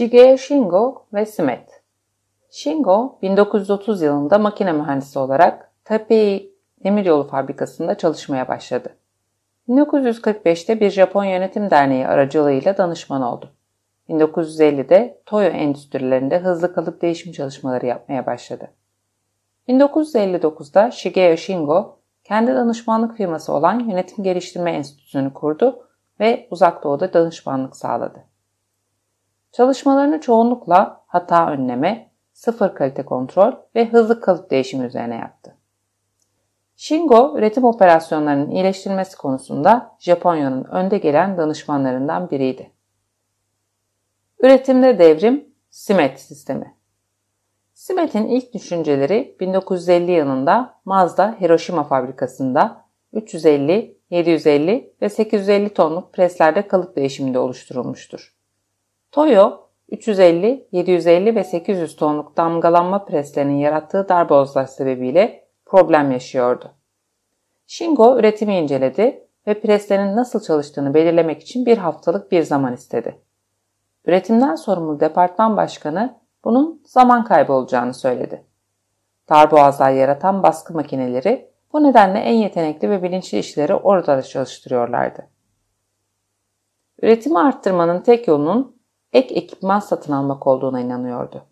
Shigeo Shingo ve Smet Shingo 1930 yılında makine mühendisi olarak Taipei Demiryolu Fabrikası'nda çalışmaya başladı. 1945'te bir Japon Yönetim Derneği aracılığıyla danışman oldu. 1950'de Toyo endüstrilerinde hızlı kalıp değişim çalışmaları yapmaya başladı. 1959'da Shigeo Shingo kendi danışmanlık firması olan Yönetim Geliştirme Enstitüsü'nü kurdu ve Uzak Doğu'da danışmanlık sağladı. Çalışmalarını çoğunlukla hata önleme, sıfır kalite kontrol ve hızlı kalıp değişimi üzerine yaptı. Shingo, üretim operasyonlarının iyileştirilmesi konusunda Japonya'nın önde gelen danışmanlarından biriydi. Üretimde devrim, Simet sistemi. Simet'in ilk düşünceleri 1950 yılında Mazda Hiroşima fabrikasında 350, 750 ve 850 tonluk preslerde kalıp değişiminde oluşturulmuştur. Toyo, 350, 750 ve 800 tonluk damgalanma preslerinin yarattığı darbozlar sebebiyle problem yaşıyordu. Shingo üretimi inceledi ve preslerin nasıl çalıştığını belirlemek için bir haftalık bir zaman istedi. Üretimden sorumlu departman başkanı bunun zaman kaybı olacağını söyledi. Darboğazlar yaratan baskı makineleri bu nedenle en yetenekli ve bilinçli işleri orada çalıştırıyorlardı. Üretimi arttırmanın tek yolunun ek ekipman satın almak olduğuna inanıyordu.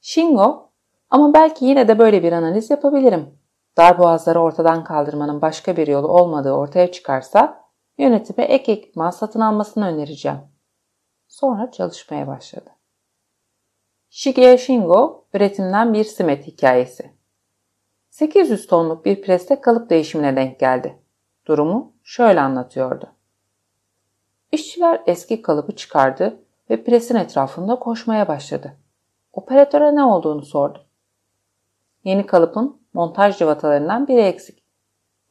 Shingo, ama belki yine de böyle bir analiz yapabilirim. Darboğazları ortadan kaldırmanın başka bir yolu olmadığı ortaya çıkarsa yönetime ek ekipman satın almasını önereceğim. Sonra çalışmaya başladı. Shigeo Shingo üretimden bir simet hikayesi. 800 tonluk bir preste kalıp değişimine denk geldi. Durumu şöyle anlatıyordu. İşçiler eski kalıbı çıkardı ve presin etrafında koşmaya başladı. Operatöre ne olduğunu sordu. Yeni kalıbın montaj cıvatalarından biri eksik.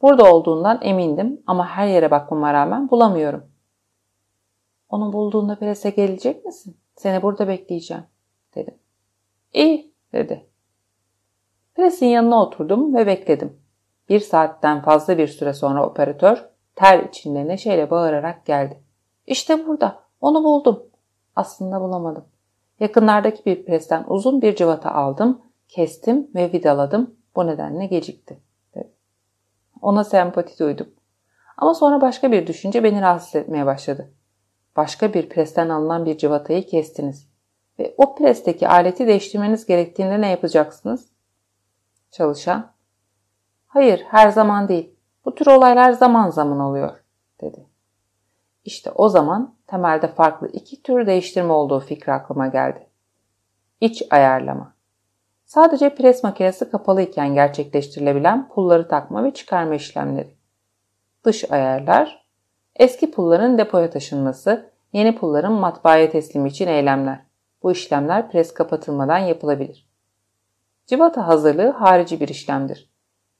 Burada olduğundan emindim ama her yere bakmama rağmen bulamıyorum. Onu bulduğunda prese gelecek misin? Seni burada bekleyeceğim, dedim. İyi, dedi. Presin yanına oturdum ve bekledim. Bir saatten fazla bir süre sonra operatör ter içinde neşeyle bağırarak geldi. İşte burada, onu buldum. Aslında bulamadım. Yakınlardaki bir presten uzun bir cıvata aldım, kestim ve vidaladım. Bu nedenle gecikti. Ona sempati duydum. Ama sonra başka bir düşünce beni rahatsız etmeye başladı. Başka bir presten alınan bir cıvatayı kestiniz. Ve o presteki aleti değiştirmeniz gerektiğinde ne yapacaksınız? Çalışan, hayır her zaman değil. Bu tür olaylar zaman zaman oluyor, dedi. İşte o zaman temelde farklı iki tür değiştirme olduğu fikri aklıma geldi. İç ayarlama. Sadece pres makinesi kapalı iken gerçekleştirilebilen pulları takma ve çıkarma işlemleri. Dış ayarlar, eski pulların depoya taşınması, yeni pulların matbaaya teslimi için eylemler. Bu işlemler pres kapatılmadan yapılabilir. Civata hazırlığı harici bir işlemdir.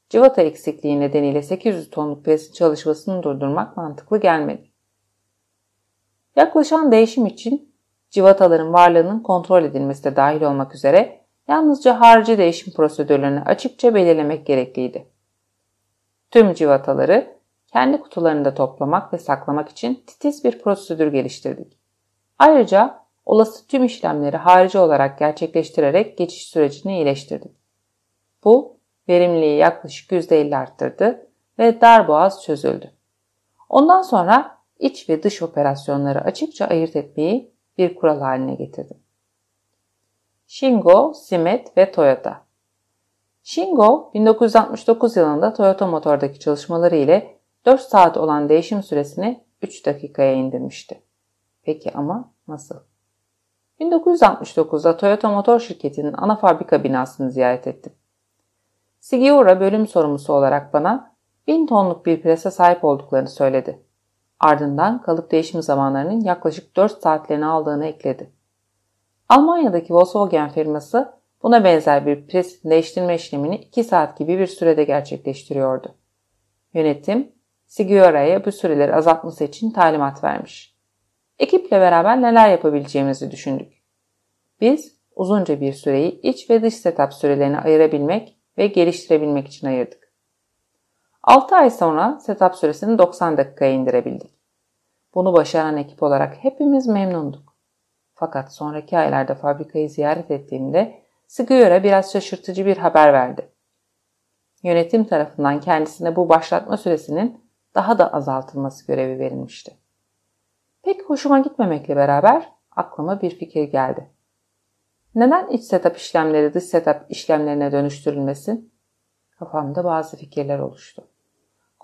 Civata eksikliği nedeniyle 800 tonluk presin çalışmasını durdurmak mantıklı gelmedi. Yaklaşan değişim için civataların varlığının kontrol edilmesi de dahil olmak üzere yalnızca harici değişim prosedürlerini açıkça belirlemek gerekliydi. Tüm civataları kendi kutularında toplamak ve saklamak için titiz bir prosedür geliştirdik. Ayrıca olası tüm işlemleri harici olarak gerçekleştirerek geçiş sürecini iyileştirdik. Bu verimliliği yaklaşık %50 arttırdı ve darboğaz çözüldü. Ondan sonra iç ve dış operasyonları açıkça ayırt etmeyi bir kural haline getirdim. Shingo, Simet ve Toyota Shingo 1969 yılında Toyota Motor'daki çalışmaları ile 4 saat olan değişim süresini 3 dakikaya indirmişti. Peki ama nasıl? 1969'da Toyota Motor Şirketi'nin ana fabrika binasını ziyaret ettim. Sigiura bölüm sorumlusu olarak bana 1000 tonluk bir prese sahip olduklarını söyledi. Ardından kalıp değişim zamanlarının yaklaşık 4 saatlerini aldığını ekledi. Almanya'daki Volkswagen firması buna benzer bir pres değiştirme işlemini 2 saat gibi bir sürede gerçekleştiriyordu. Yönetim, Sigura'ya bu süreleri azaltması için talimat vermiş. Ekiple beraber neler yapabileceğimizi düşündük. Biz uzunca bir süreyi iç ve dış setup sürelerine ayırabilmek ve geliştirebilmek için ayırdık. 6 ay sonra setup süresini 90 dakikaya indirebildik. Bunu başaran ekip olarak hepimiz memnunduk. Fakat sonraki aylarda fabrikayı ziyaret ettiğimde Siguyora biraz şaşırtıcı bir haber verdi. Yönetim tarafından kendisine bu başlatma süresinin daha da azaltılması görevi verilmişti. Pek hoşuma gitmemekle beraber aklıma bir fikir geldi. Neden iç setup işlemleri dış setup işlemlerine dönüştürülmesin? Kafamda bazı fikirler oluştu.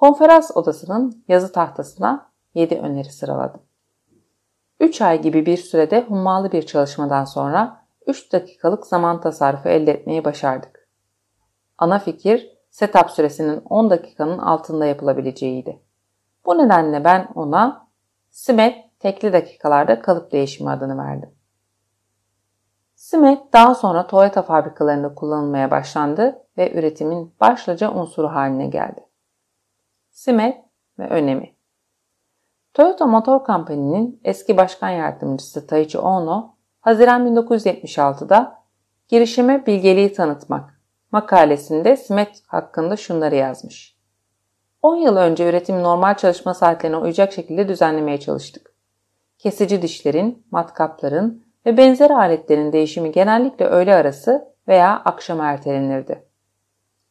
Konferans odasının yazı tahtasına 7 öneri sıraladım. 3 ay gibi bir sürede hummalı bir çalışmadan sonra 3 dakikalık zaman tasarrufu elde etmeyi başardık. Ana fikir setup süresinin 10 dakikanın altında yapılabileceğiydi. Bu nedenle ben ona SMET tekli dakikalarda kalıp değişimi adını verdim. SMET daha sonra Toyota fabrikalarında kullanılmaya başlandı ve üretimin başlıca unsuru haline geldi. SMET ve önemi Toyota Motor Company'nin eski başkan yardımcısı Taichi Ono, Haziran 1976'da girişime bilgeliği tanıtmak makalesinde SMET hakkında şunları yazmış. 10 yıl önce üretim normal çalışma saatlerine uyacak şekilde düzenlemeye çalıştık. Kesici dişlerin, matkapların ve benzer aletlerin değişimi genellikle öğle arası veya akşam ertelenirdi.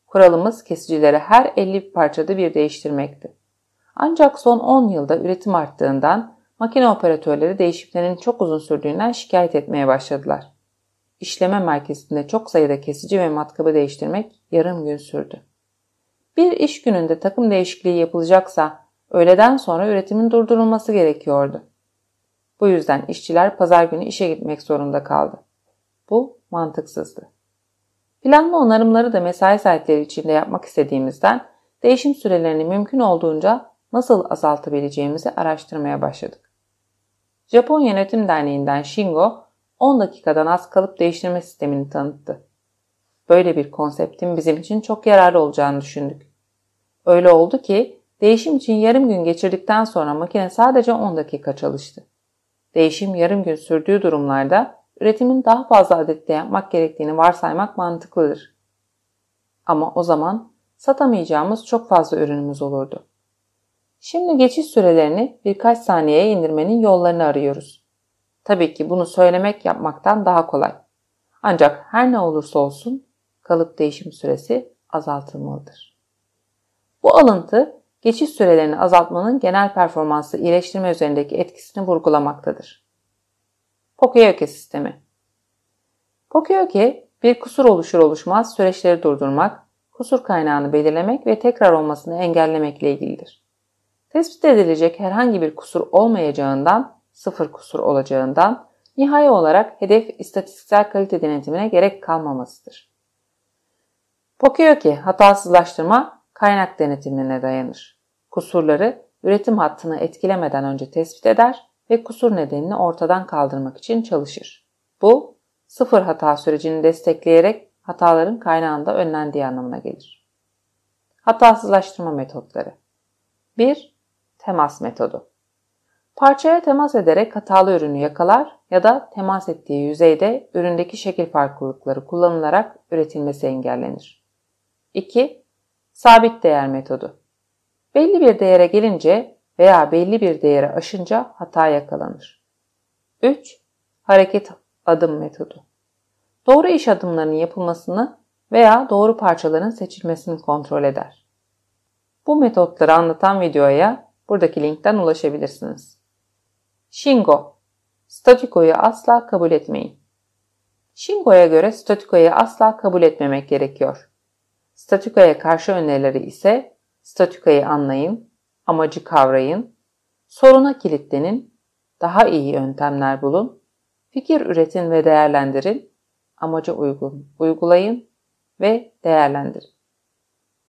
Kuralımız kesicileri her 50 parçada bir değiştirmekti. Ancak son 10 yılda üretim arttığından makine operatörleri değişimlerin çok uzun sürdüğünden şikayet etmeye başladılar. İşleme merkezinde çok sayıda kesici ve matkabı değiştirmek yarım gün sürdü. Bir iş gününde takım değişikliği yapılacaksa öğleden sonra üretimin durdurulması gerekiyordu. Bu yüzden işçiler pazar günü işe gitmek zorunda kaldı. Bu mantıksızdı. Planlı onarımları da mesai saatleri içinde yapmak istediğimizden değişim sürelerini mümkün olduğunca nasıl azaltabileceğimizi araştırmaya başladık. Japon Yönetim Derneği'nden Shingo 10 dakikadan az kalıp değiştirme sistemini tanıttı. Böyle bir konseptin bizim için çok yararlı olacağını düşündük. Öyle oldu ki değişim için yarım gün geçirdikten sonra makine sadece 10 dakika çalıştı. Değişim yarım gün sürdüğü durumlarda üretimin daha fazla adette yapmak gerektiğini varsaymak mantıklıdır. Ama o zaman satamayacağımız çok fazla ürünümüz olurdu. Şimdi geçiş sürelerini birkaç saniyeye indirmenin yollarını arıyoruz. Tabii ki bunu söylemek yapmaktan daha kolay. Ancak her ne olursa olsun kalıp değişim süresi azaltılmalıdır. Bu alıntı geçiş sürelerini azaltmanın genel performansı iyileştirme üzerindeki etkisini vurgulamaktadır. Pokeyoke sistemi Pokeyoke bir kusur oluşur oluşmaz süreçleri durdurmak, kusur kaynağını belirlemek ve tekrar olmasını engellemekle ilgilidir. Tespit edilecek herhangi bir kusur olmayacağından, sıfır kusur olacağından, nihai olarak hedef istatistiksel kalite denetimine gerek kalmamasıdır. Pokeyoke hatasızlaştırma kaynak denetimine dayanır. Kusurları üretim hattını etkilemeden önce tespit eder ve kusur nedenini ortadan kaldırmak için çalışır. Bu, sıfır hata sürecini destekleyerek hataların kaynağında önlendiği anlamına gelir. Hatasızlaştırma metotları 1. Temas metodu Parçaya temas ederek hatalı ürünü yakalar ya da temas ettiği yüzeyde üründeki şekil farklılıkları kullanılarak üretilmesi engellenir. 2. Sabit değer metodu Belli bir değere gelince veya belli bir değeri aşınca hata yakalanır. 3. Hareket adım metodu. Doğru iş adımlarının yapılmasını veya doğru parçaların seçilmesini kontrol eder. Bu metotları anlatan videoya buradaki linkten ulaşabilirsiniz. Shingo Statikoyu asla kabul etmeyin. Shingo'ya göre statikoyu asla kabul etmemek gerekiyor. Statikoya karşı önerileri ise statikoyu anlayın, amacı kavrayın, soruna kilitlenin, daha iyi yöntemler bulun, fikir üretin ve değerlendirin, amaca uygun uygulayın ve değerlendirin.